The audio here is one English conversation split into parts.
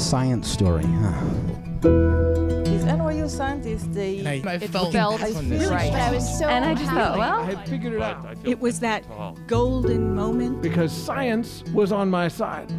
Science story, huh? Is NYU scientist the I, I felt, felt on this. right. I was so and I just thought, well, I figured it out It was that golden moment. because science was on my side.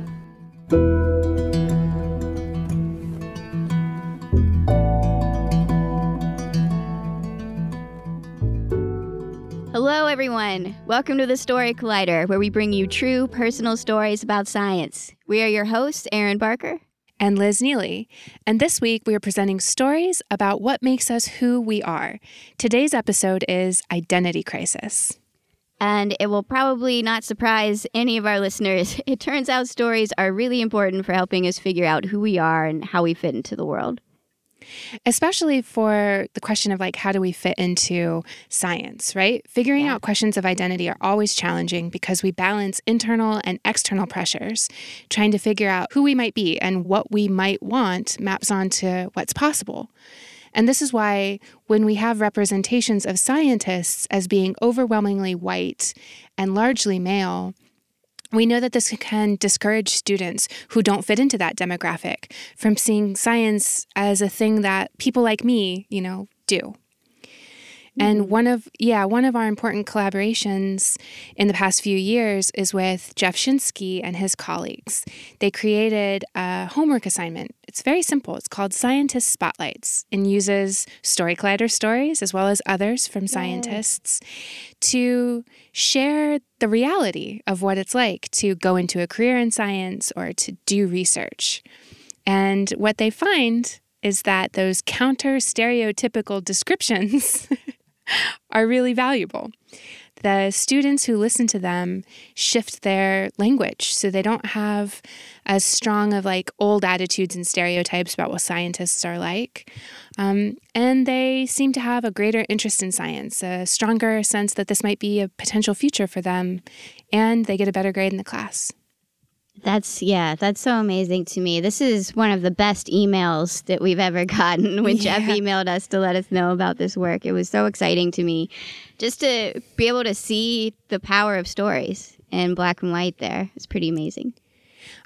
Hello, everyone. Welcome to the Story Collider, where we bring you true personal stories about science. We are your hosts, Erin Barker. And Liz Neely. And this week we are presenting stories about what makes us who we are. Today's episode is Identity Crisis. And it will probably not surprise any of our listeners. It turns out stories are really important for helping us figure out who we are and how we fit into the world. Especially for the question of like how do we fit into science, right? Figuring Yeah. out questions of identity are always challenging because we balance internal and external pressures. Trying to figure out who we might be and what we might want maps onto what's possible. And this is why, when we have representations of scientists as being overwhelmingly white and largely male, we know that this can discourage students who don't fit into that demographic from seeing science as a thing that people like me, you know, do. And mm-hmm. one of yeah, one of our important collaborations in the past few years is with Jeff Schinske and his colleagues. They created a homework assignment. It's very simple. It's called Scientist Spotlights and uses Story Collider stories as well as others from scientists to share the reality of what it's like to go into a career in science or to do research. And what they find is that those counter stereotypical descriptions are really valuable. The students who listen to them shift their language so they don't have as strong of like old attitudes and stereotypes about what scientists are like. Um, and they seem to have a greater interest in science, a stronger sense that this might be a potential future for them, and they get a better grade in the class. That's, yeah, that's so amazing to me. This is one of the best emails that we've ever gotten when Jeff emailed us to let us know about this work. It was so exciting to me just to be able to see the power of stories in black and white there. It's pretty amazing.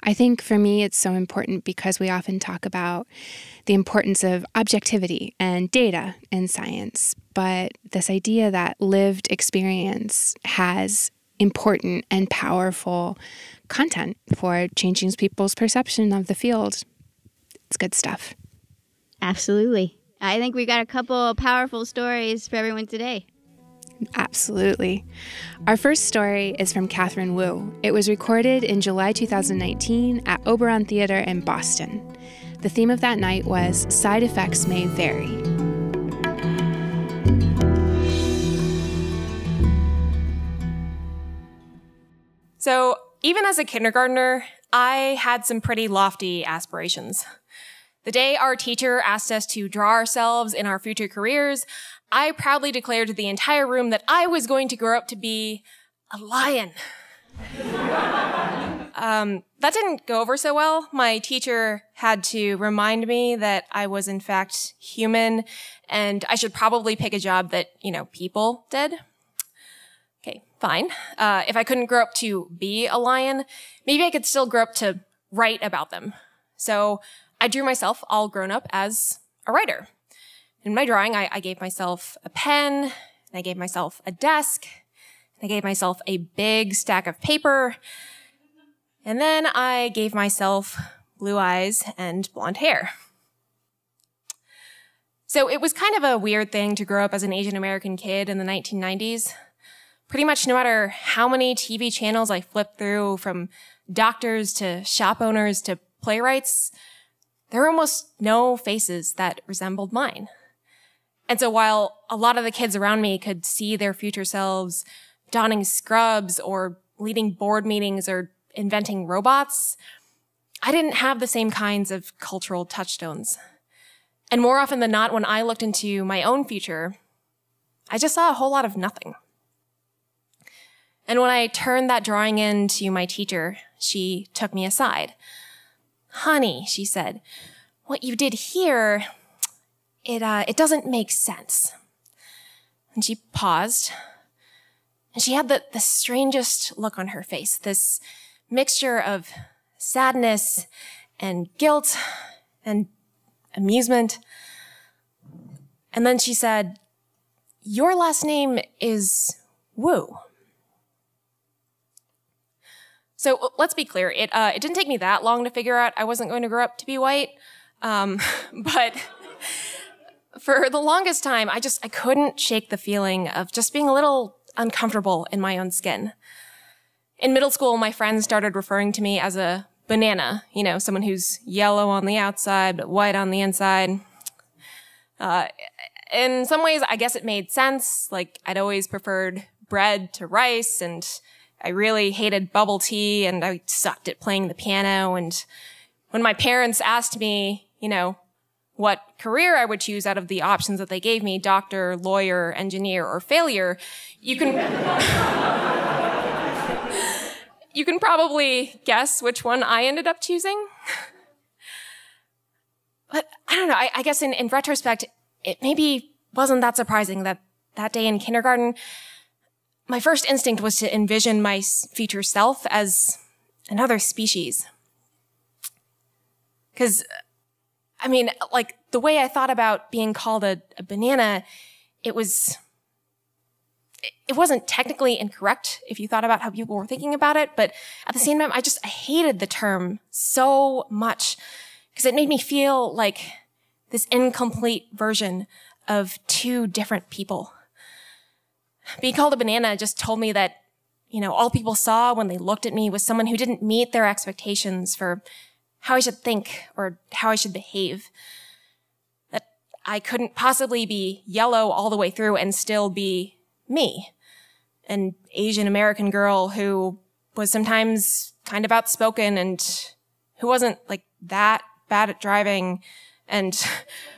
I think for me, it's so important because we often talk about the importance of objectivity and data in science. But this idea that lived experience has important and powerful content for changing people's perception of the field. It's good stuff. Absolutely. I think we got a couple of powerful stories for everyone today. Absolutely. Our first story is from Katherine Wu. It was recorded in July 2019 at Oberon Theater in Boston. The theme of that night was Side Effects May Vary. So, even as a kindergartner, I had some pretty lofty aspirations. The day our teacher asked us to draw ourselves in our future careers, I proudly declared to the entire room that I was going to grow up to be a lion. um, that didn't go over so well. My teacher had to remind me that I was in fact human and I should probably pick a job that, you know, people did. Okay, fine. Uh, if I couldn't grow up to be a lion, maybe I could still grow up to write about them. So I drew myself all grown up as a writer. In my drawing, I, I gave myself a pen, and I gave myself a desk, and I gave myself a big stack of paper, and then I gave myself blue eyes and blonde hair. So it was kind of a weird thing to grow up as an Asian American kid in the 1990s pretty much no matter how many TV channels I flipped through, from doctors to shop owners to playwrights, there were almost no faces that resembled mine. And so while a lot of the kids around me could see their future selves donning scrubs or leading board meetings or inventing robots, I didn't have the same kinds of cultural touchstones. And more often than not, when I looked into my own future, I just saw a whole lot of nothing. And when I turned that drawing in to my teacher, she took me aside. Honey, she said, what you did here, it, uh, it doesn't make sense. And she paused, and she had the, the strangest look on her face, this mixture of sadness and guilt and amusement. And then she said, Your last name is Wu. So let's be clear. It, uh, it didn't take me that long to figure out I wasn't going to grow up to be white. Um, but for the longest time, I just, I couldn't shake the feeling of just being a little uncomfortable in my own skin. In middle school, my friends started referring to me as a banana, you know, someone who's yellow on the outside, but white on the inside. Uh, in some ways, I guess it made sense. Like, I'd always preferred bread to rice, and I really hated bubble tea, and I sucked at playing the piano. And when my parents asked me, you know, what career I would choose out of the options that they gave me, doctor, lawyer, engineer, or failure, you can, you can probably guess which one I ended up choosing. but I don't know. I, I guess in, in retrospect, it maybe wasn't that surprising that that day in kindergarten, my first instinct was to envision my future self as another species. Cause uh, I mean, like the way I thought about being called a, a banana, it was, it wasn't technically incorrect if you thought about how people were thinking about it, but at the same time, I just hated the term so much because it made me feel like this incomplete version of two different people. Being called a banana just told me that, you know, all people saw when they looked at me was someone who didn't meet their expectations for how I should think or how I should behave. That I couldn't possibly be yellow all the way through and still be me. An Asian American girl who was sometimes kind of outspoken and who wasn't like that bad at driving and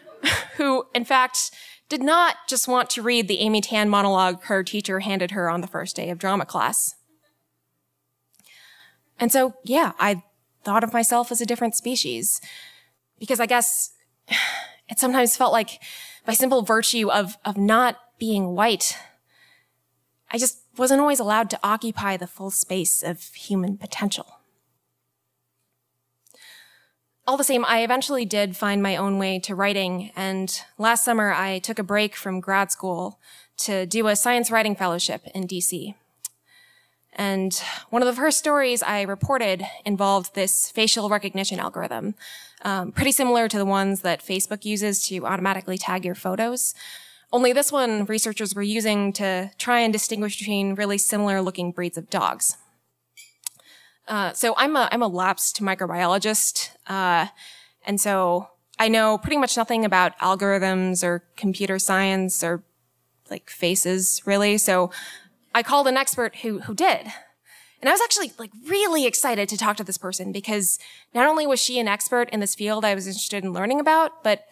who, in fact, did not just want to read the Amy Tan monologue her teacher handed her on the first day of drama class. And so, yeah, I thought of myself as a different species. Because I guess it sometimes felt like by simple virtue of, of not being white, I just wasn't always allowed to occupy the full space of human potential. All the same, I eventually did find my own way to writing, and last summer I took a break from grad school to do a science writing fellowship in DC. And one of the first stories I reported involved this facial recognition algorithm, um, pretty similar to the ones that Facebook uses to automatically tag your photos. Only this one researchers were using to try and distinguish between really similar looking breeds of dogs. Uh, so I'm a, I'm a lapsed microbiologist. Uh, and so I know pretty much nothing about algorithms or computer science or like faces really. So I called an expert who, who did. And I was actually like really excited to talk to this person because not only was she an expert in this field I was interested in learning about, but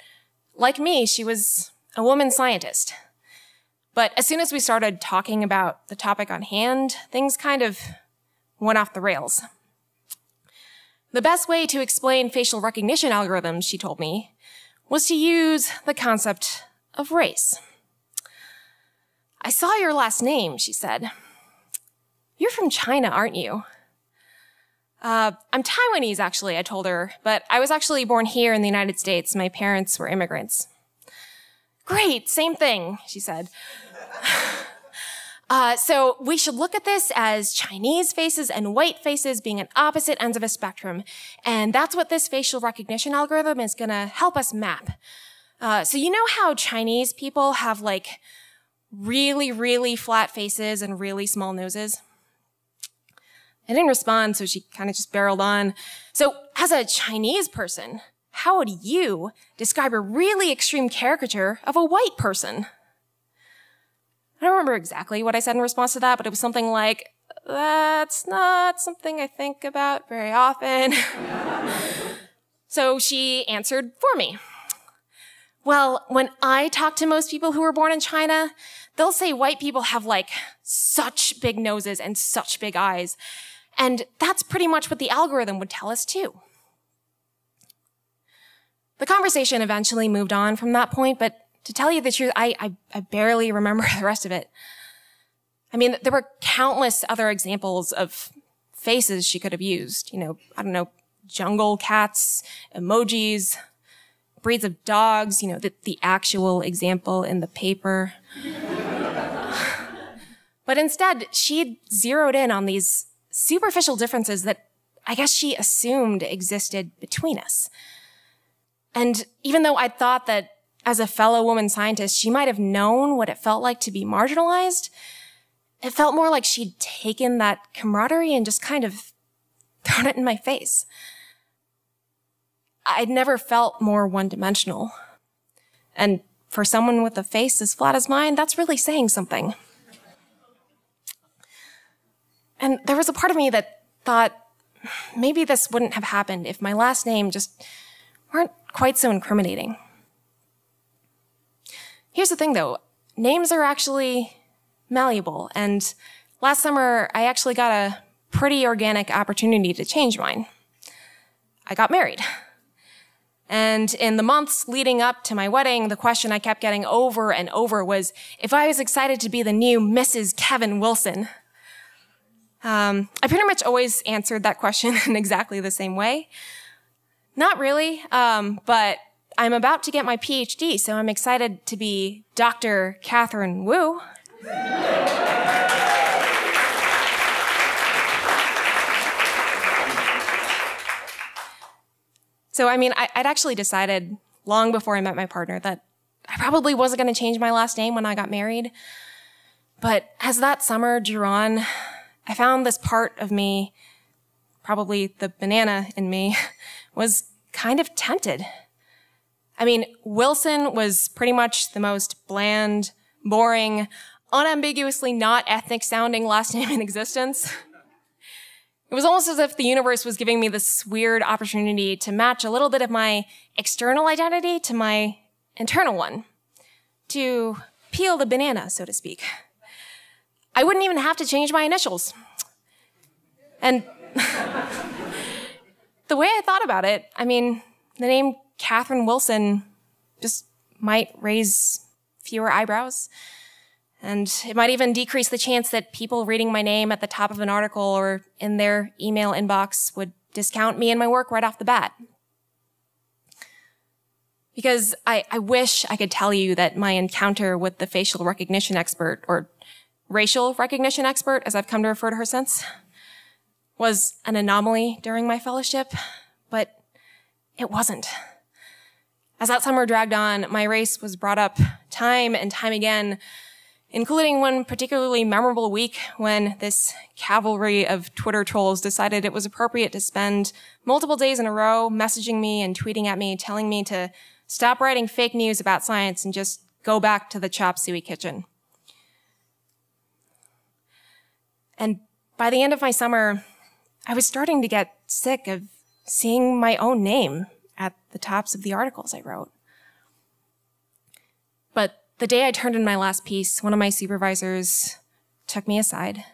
like me, she was a woman scientist. But as soon as we started talking about the topic on hand, things kind of went off the rails. The best way to explain facial recognition algorithms, she told me, was to use the concept of race. I saw your last name, she said. You're from China, aren't you? Uh, I'm Taiwanese, actually, I told her, but I was actually born here in the United States. My parents were immigrants. Great, same thing, she said. Uh, so we should look at this as Chinese faces and white faces being at opposite ends of a spectrum. And that's what this facial recognition algorithm is going to help us map. Uh, so you know how Chinese people have like really, really flat faces and really small noses? I didn't respond, so she kind of just barreled on. So as a Chinese person, how would you describe a really extreme caricature of a white person? I don't remember exactly what I said in response to that, but it was something like, that's not something I think about very often. so she answered for me. Well, when I talk to most people who were born in China, they'll say white people have like such big noses and such big eyes. And that's pretty much what the algorithm would tell us too. The conversation eventually moved on from that point, but to tell you the truth, I, I, I barely remember the rest of it. I mean, there were countless other examples of faces she could have used. You know, I don't know, jungle cats, emojis, breeds of dogs, you know, the, the actual example in the paper. but instead, she zeroed in on these superficial differences that I guess she assumed existed between us. And even though I thought that as a fellow woman scientist, she might have known what it felt like to be marginalized, it felt more like she'd taken that camaraderie and just kind of thrown it in my face. I'd never felt more one dimensional. And for someone with a face as flat as mine, that's really saying something. And there was a part of me that thought maybe this wouldn't have happened if my last name just weren't quite so incriminating. Here's the thing though names are actually malleable, and last summer I actually got a pretty organic opportunity to change mine. I got married. And in the months leading up to my wedding, the question I kept getting over and over was if I was excited to be the new Mrs. Kevin Wilson. Um, I pretty much always answered that question in exactly the same way. Not really, um, but I'm about to get my PhD, so I'm excited to be Dr. Katherine Wu. So, I mean, I, would actually decided long before I met my partner that I probably wasn't going to change my last name when I got married. But as that summer drew on, I found this part of me, probably the banana in me, was kind of tempted. I mean, Wilson was pretty much the most bland, boring, unambiguously not ethnic sounding last name in existence. It was almost as if the universe was giving me this weird opportunity to match a little bit of my external identity to my internal one. To peel the banana, so to speak. I wouldn't even have to change my initials. And the way I thought about it, I mean, the name Katherine Wilson just might raise fewer eyebrows. And it might even decrease the chance that people reading my name at the top of an article or in their email inbox would discount me and my work right off the bat. Because I, I wish I could tell you that my encounter with the facial recognition expert, or racial recognition expert, as I've come to refer to her since, was an anomaly during my fellowship, but it wasn't. As that summer dragged on, my race was brought up time and time again including one particularly memorable week when this cavalry of Twitter trolls decided it was appropriate to spend multiple days in a row messaging me and tweeting at me, telling me to stop writing fake news about science and just go back to the chop suey kitchen. And by the end of my summer, I was starting to get sick of seeing my own name at the tops of the articles I wrote. But the day I turned in my last piece, one of my supervisors took me aside.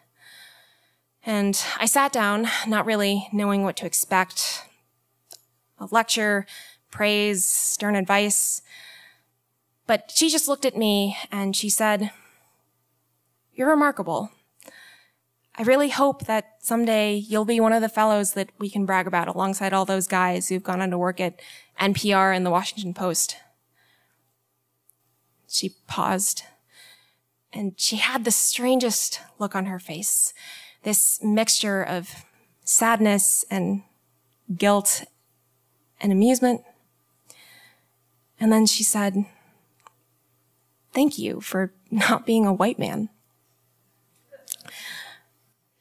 And I sat down, not really knowing what to expect. A lecture, praise, stern advice. But she just looked at me and she said, You're remarkable. I really hope that someday you'll be one of the fellows that we can brag about alongside all those guys who've gone on to work at NPR and the Washington Post. She paused and she had the strangest look on her face. This mixture of sadness and guilt and amusement. And then she said, Thank you for not being a white man.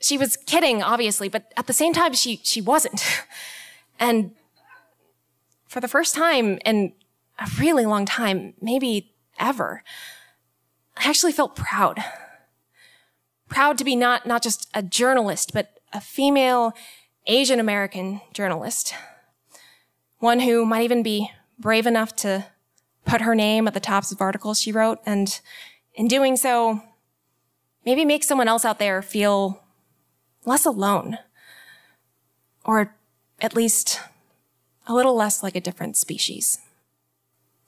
She was kidding, obviously, but at the same time, she, she wasn't. And for the first time in a really long time, maybe ever. I actually felt proud. proud to be not, not just a journalist, but a female Asian American journalist. One who might even be brave enough to put her name at the tops of articles she wrote, and in doing so, maybe make someone else out there feel less alone. Or at least a little less like a different species.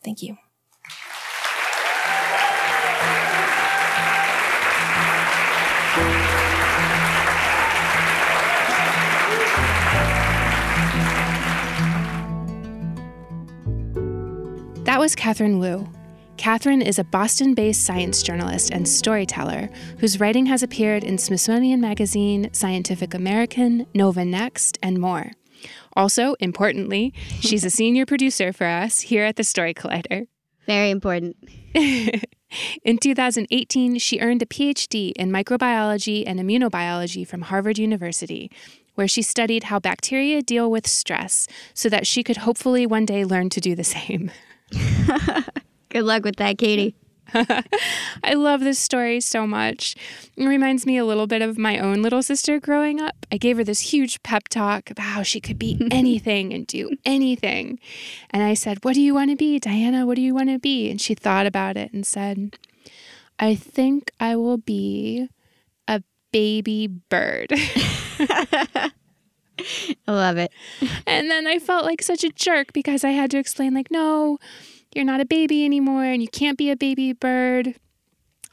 Thank you. That was Katherine Wu. Katherine is a Boston based science journalist and storyteller whose writing has appeared in Smithsonian Magazine, Scientific American, Nova Next, and more. Also, importantly, she's a senior producer for us here at the Story Collider. Very important. in 2018, she earned a PhD in microbiology and immunobiology from Harvard University, where she studied how bacteria deal with stress so that she could hopefully one day learn to do the same. Good luck with that, Katie. I love this story so much. It reminds me a little bit of my own little sister growing up. I gave her this huge pep talk about how she could be anything and do anything. And I said, What do you want to be, Diana? What do you want to be? And she thought about it and said, I think I will be a baby bird. I love it. And then I felt like such a jerk because I had to explain, like, no, you're not a baby anymore and you can't be a baby bird.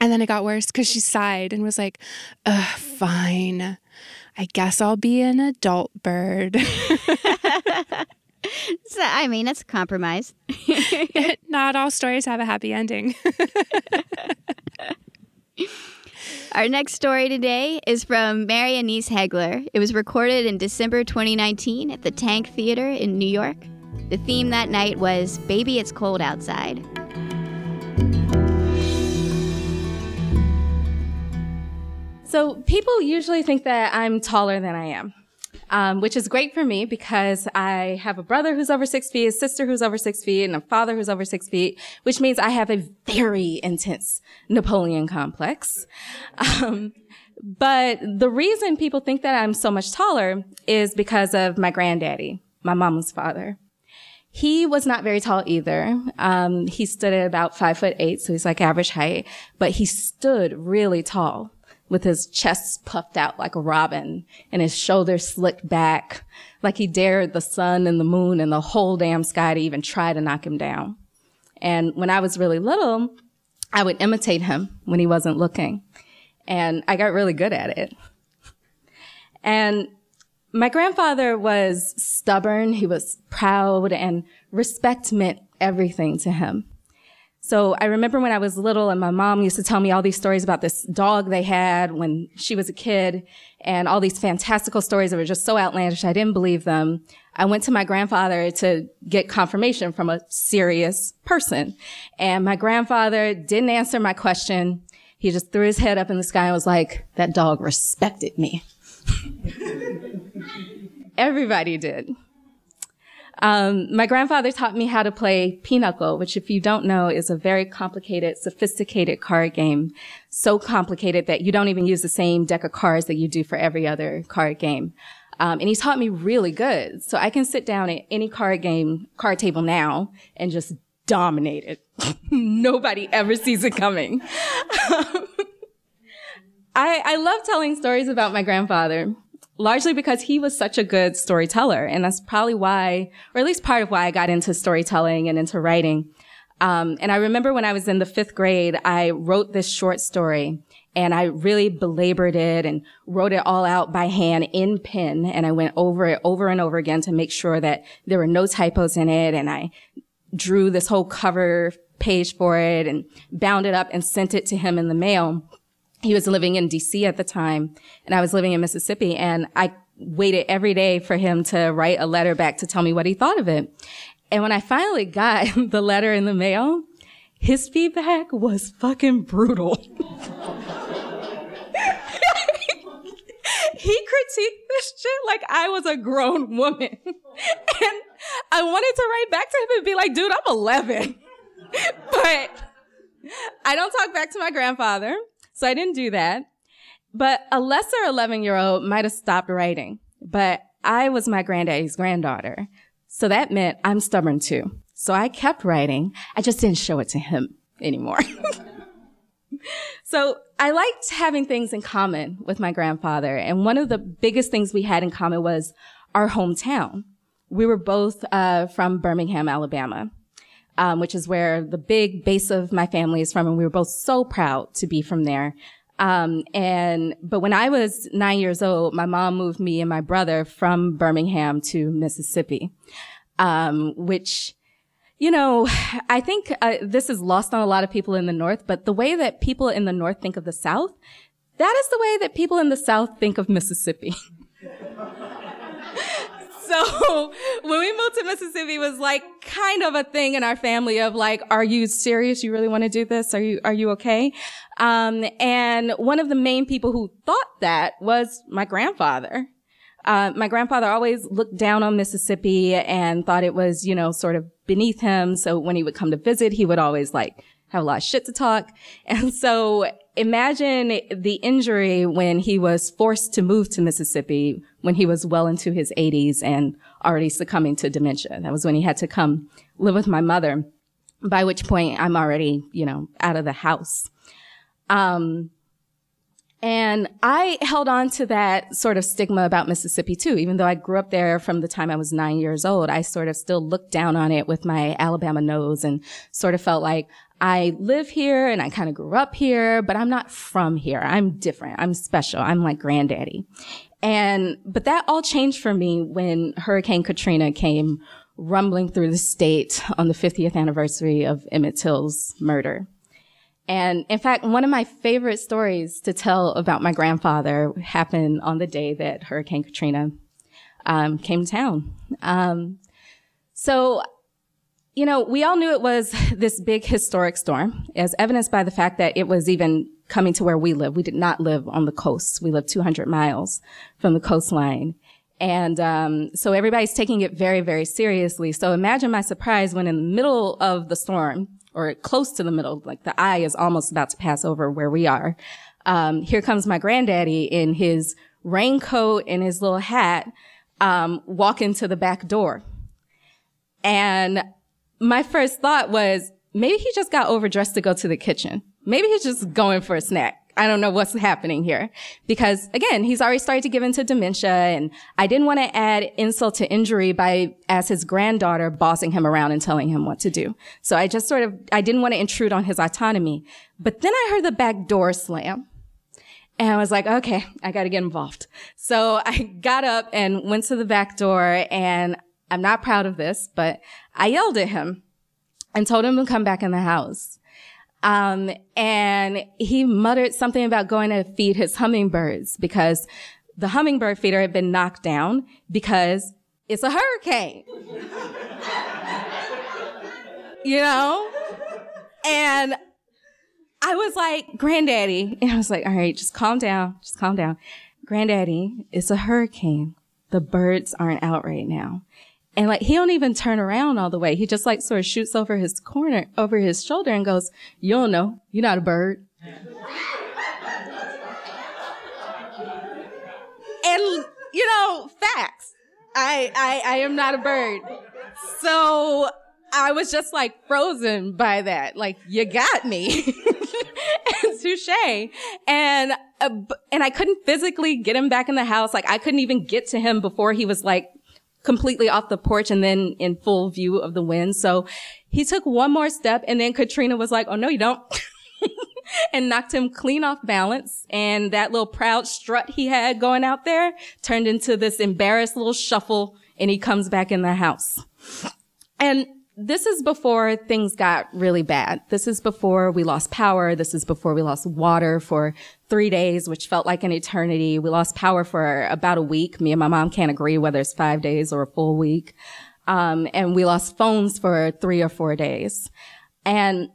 And then it got worse because she sighed and was like, Ugh, fine. I guess I'll be an adult bird. so, I mean, it's a compromise. not all stories have a happy ending. Our next story today is from Mary Annaise Heglar. It was recorded in December 2019 at the Tank Theater in New York. The theme that night was Baby It's Cold Outside. So, people usually think that I'm taller than I am, um, which is great for me because I have a brother who's over six feet, a sister who's over six feet, and a father who's over six feet, which means I have a very intense Napoleon complex. Um, but the reason people think that I'm so much taller is because of my granddaddy, my mama's father. He was not very tall either. Um, he stood at about five foot eight, so he's like average height, but he stood really tall with his chest puffed out like a robin and his shoulders slicked back, like he dared the sun and the moon and the whole damn sky to even try to knock him down. And when I was really little, I would imitate him when he wasn't looking. And I got really good at it. And my grandfather was stubborn. He was proud and respect meant everything to him. So I remember when I was little and my mom used to tell me all these stories about this dog they had when she was a kid and all these fantastical stories that were just so outlandish. I didn't believe them. I went to my grandfather to get confirmation from a serious person. And my grandfather didn't answer my question. He just threw his head up in the sky and was like, that dog respected me. Everybody did. Um, my grandfather taught me how to play pinochle, which if you don't know is a very complicated, sophisticated card game. So complicated that you don't even use the same deck of cards that you do for every other card game. Um, and he taught me really good. So I can sit down at any card game, card table now and just dominate it. Nobody ever sees it coming. I, I love telling stories about my grandfather largely because he was such a good storyteller. And that's probably why, or at least part of why I got into storytelling and into writing. Um, and I remember when I was in the fifth grade, I wrote this short story and I really belabored it and wrote it all out by hand in pen. And I went over it over and over again to make sure that there were no typos in it. And I drew this whole cover page for it and bound it up and sent it to him in the mail he was living in DC at the time and I was living in Mississippi and I waited every day for him to write a letter back to tell me what he thought of it. And when I finally got the letter in the mail, his feedback was fucking brutal. he critiqued this shit like I was a grown woman. and I wanted to write back to him and be like, dude, I'm 11. but I don't talk back to my grandfather. So I didn't do that. But a lesser 11 year old might have stopped writing, but I was my granddaddy's granddaughter. So that meant I'm stubborn too. So I kept writing. I just didn't show it to him anymore. so I liked having things in common with my grandfather. And one of the biggest things we had in common was our hometown. We were both uh, from Birmingham, Alabama, um, which is where the big base of my family is from. And we were both so proud to be from there. Um, and, but when I was nine years old, my mom moved me and my brother from Birmingham to Mississippi, um, which, you know, I think uh, this is lost on a lot of people in the North, but the way that people in the North think of the South, that is the way that people in the South think of Mississippi. so when we moved to Mississippi was like kind of a thing in our family of like, are you serious? You really want to do this? Are you, are you okay? Um, and one of the main people who thought that was my grandfather. Uh, my grandfather always looked down on Mississippi and thought it was, you know, sort of beneath him. So when he would come to visit, he would always like have a lot of shit to talk. And so imagine the injury when he was forced to move to Mississippi when he was well into his 80s and already succumbing to dementia. That was when he had to come live with my mother, by which point I'm already, you know, out of the house. Um, and I held on to that sort of stigma about Mississippi too. Even though I grew up there from the time I was nine years old, I sort of still looked down on it with my Alabama nose and sort of felt like I live here and I kind of grew up here, but I'm not from here. I'm different. I'm special. I'm like granddaddy. And, but that all changed for me when Hurricane Katrina came rumbling through the state on the 50th anniversary of Emmett Till's murder. And in fact, one of my favorite stories to tell about my grandfather happened on the day that Hurricane Katrina um, came to town. Um, so, you know, we all knew it was this big historic storm, as evidenced by the fact that it was even coming to where we live. We did not live on the coast. We lived 200 miles from the coastline. And um, so everybody's taking it very, very seriously. So imagine my surprise when in the middle of the storm, or close to the middle, like the eye is almost about to pass over where we are. Um, here comes my granddaddy in his raincoat and his little hat, um, walk into the back door. And my first thought was, maybe he just got overdressed to go to the kitchen. Maybe he's just going for a snack. I don't know what's happening here because again, he's already started to give into dementia and I didn't want to add insult to injury by, as his granddaughter, bossing him around and telling him what to do. So I just sort of, I didn't want to intrude on his autonomy. But then I heard the back door slam. And I was like, okay, I got to get involved. So I got up and went to the back door and I'm not proud of this, but I yelled at him and told him to come back in the house. Um, and he muttered something about going to feed his hummingbirds because the hummingbird feeder had been knocked down because it's a hurricane. you know? And I was like, Granddaddy, and I was like, all right, just calm down, just calm down. Granddaddy, it's a hurricane. The birds aren't out right now. And like, he don't even turn around all the way. He just like sort of shoots over his corner, over his shoulder and goes, you don't know. You're not a bird. and, you know, facts. I, I, I am not a bird. So I was just like frozen by that. Like, you got me. and touche. And, uh, and I couldn't physically get him back in the house. Like, I couldn't even get to him before he was like completely off the porch and then in full view of the wind. So he took one more step and then Katrina was like, Oh no, you don't. and knocked him clean off balance. And that little proud strut he had going out there turned into this embarrassed little shuffle and he comes back in the house. And this is before things got really bad. This is before we lost power. This is before we lost water for three days, which felt like an eternity. We lost power for about a week. Me and my mom can't agree whether it's five days or a full week. Um, and we lost phones for three or four days. And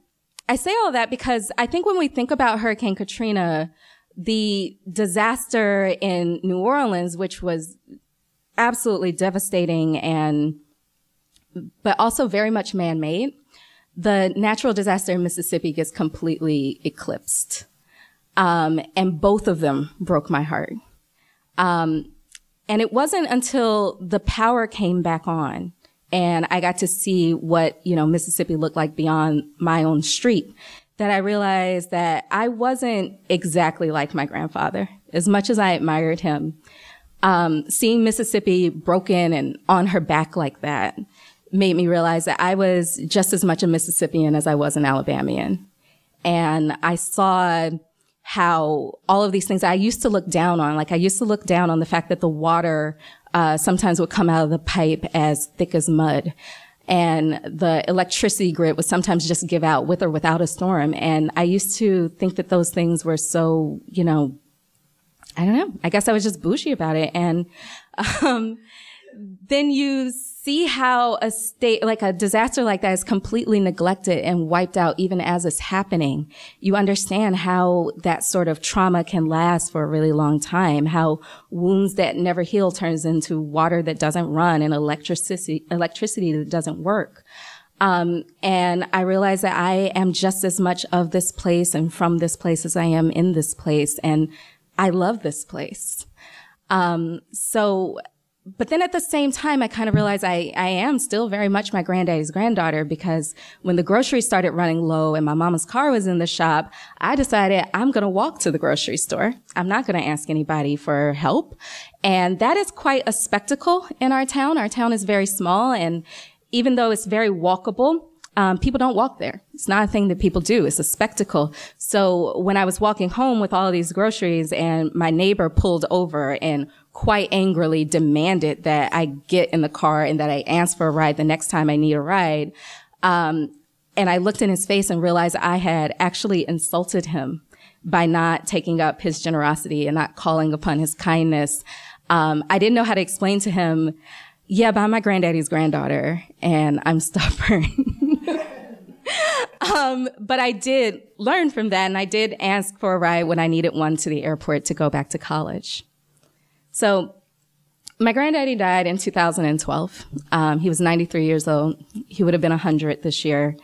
I say all that because I think when we think about Hurricane Katrina, the disaster in New Orleans, which was absolutely devastating and but also very much man-made, the natural disaster in Mississippi gets completely eclipsed. Um, and both of them broke my heart. Um, and it wasn't until the power came back on and I got to see what, you know, Mississippi looked like beyond my own street that I realized that I wasn't exactly like my grandfather. As much as I admired him, um, seeing Mississippi broken and on her back like that made me realize that I was just as much a Mississippian as I was an Alabamian. And I saw how all of these things I used to look down on, like I used to look down on the fact that the water uh, sometimes would come out of the pipe as thick as mud. And the electricity grid would sometimes just give out with or without a storm. And I used to think that those things were so, you know, I don't know. I guess I was just bougie about it. And, um, then you see how a state, like a disaster like that is completely neglected and wiped out even as it's happening. You understand how that sort of trauma can last for a really long time, how wounds that never heal turns into water that doesn't run and electricity, electricity that doesn't work. Um, and I realize that I am just as much of this place and from this place as I am in this place. And I love this place. Um, so but then at the same time, I kind of realized I, I am still very much my granddaddy's granddaughter because when the groceries started running low and my mama's car was in the shop, I decided I'm going to walk to the grocery store. I'm not going to ask anybody for help. And that is quite a spectacle in our town. Our town is very small and even though it's very walkable, um, people don't walk there. It's not a thing that people do. It's a spectacle. So when I was walking home with all these groceries and my neighbor pulled over and quite angrily demanded that I get in the car and that I ask for a ride the next time I need a ride. Um, and I looked in his face and realized I had actually insulted him by not taking up his generosity and not calling upon his kindness. Um, I didn't know how to explain to him, yeah, but I'm my granddaddy's granddaughter and I'm stubborn. um, but I did learn from that and I did ask for a ride when I needed one to the airport to go back to college. So my granddaddy died in 2012. Um, he was 93 years old. He would have been 100 this year.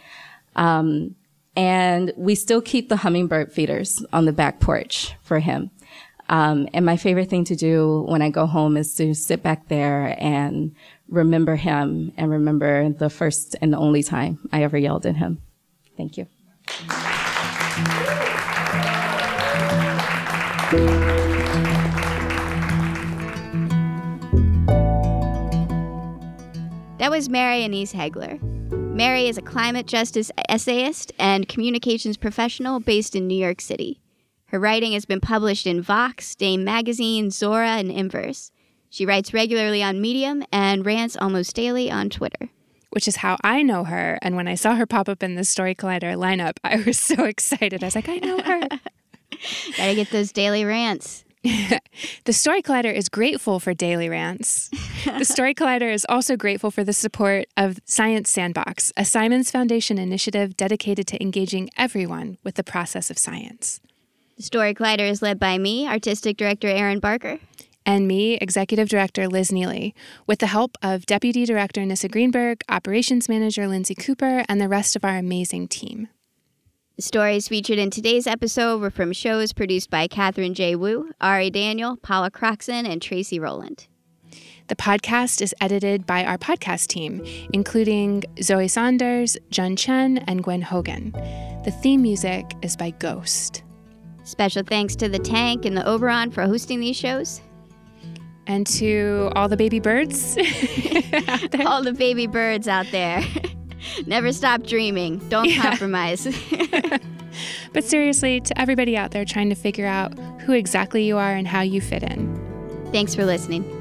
Um, and we still keep the hummingbird feeders on the back porch for him. Um, and my favorite thing to do when I go home is to sit back there and remember him and remember the first and only time I ever yelled at him. Thank you. That was Mary Annaise Heglar. Mary is a climate justice essayist and communications professional based in New York City. Her writing has been published in Vox, Dame Magazine, Zora, and Inverse. She writes regularly on Medium and rants almost daily on Twitter. Which is how I know her. And when I saw her pop up in the Story Collider lineup, I was so excited. I was like, I know her. Gotta get those daily rants. the Story Collider is grateful for daily rants. the Story Collider is also grateful for the support of Science Sandbox, a Simons Foundation initiative dedicated to engaging everyone with the process of science. The Story Collider is led by me, Artistic Director Erin Barker. And me, Executive Director Liz Neely, with the help of Deputy Director Nisse Greenberg, Operations Manager Lindsay Cooper, and the rest of our amazing team. The stories featured in today's episode were from shows produced by Katherine J. Wu, Ari Daniel, Paula Croxson, and Tracy Rowland. The podcast is edited by our podcast team, including Zoe Saunders, Jun Chen, and Gwen Hogan. The theme music is by Ghost. Special thanks to the Tank and the Oberon for hosting these shows. And to all the baby birds. all the baby birds out there. Never mm. stop dreaming. Don't yeah. compromise. but seriously, to everybody out there trying to figure out who exactly you are and how you fit in. Thanks for listening.